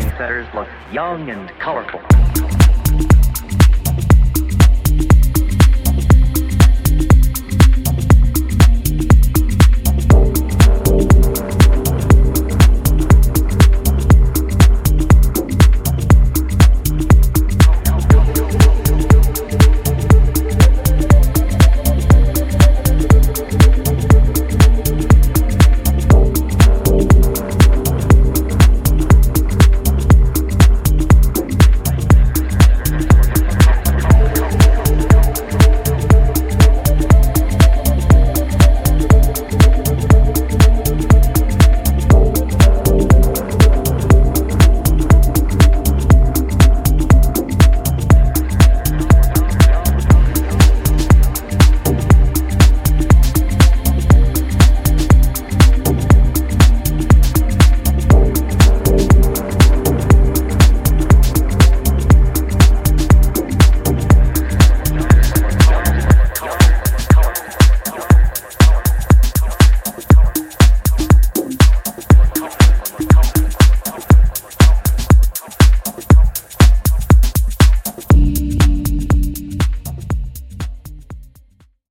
Setters look young and colorful.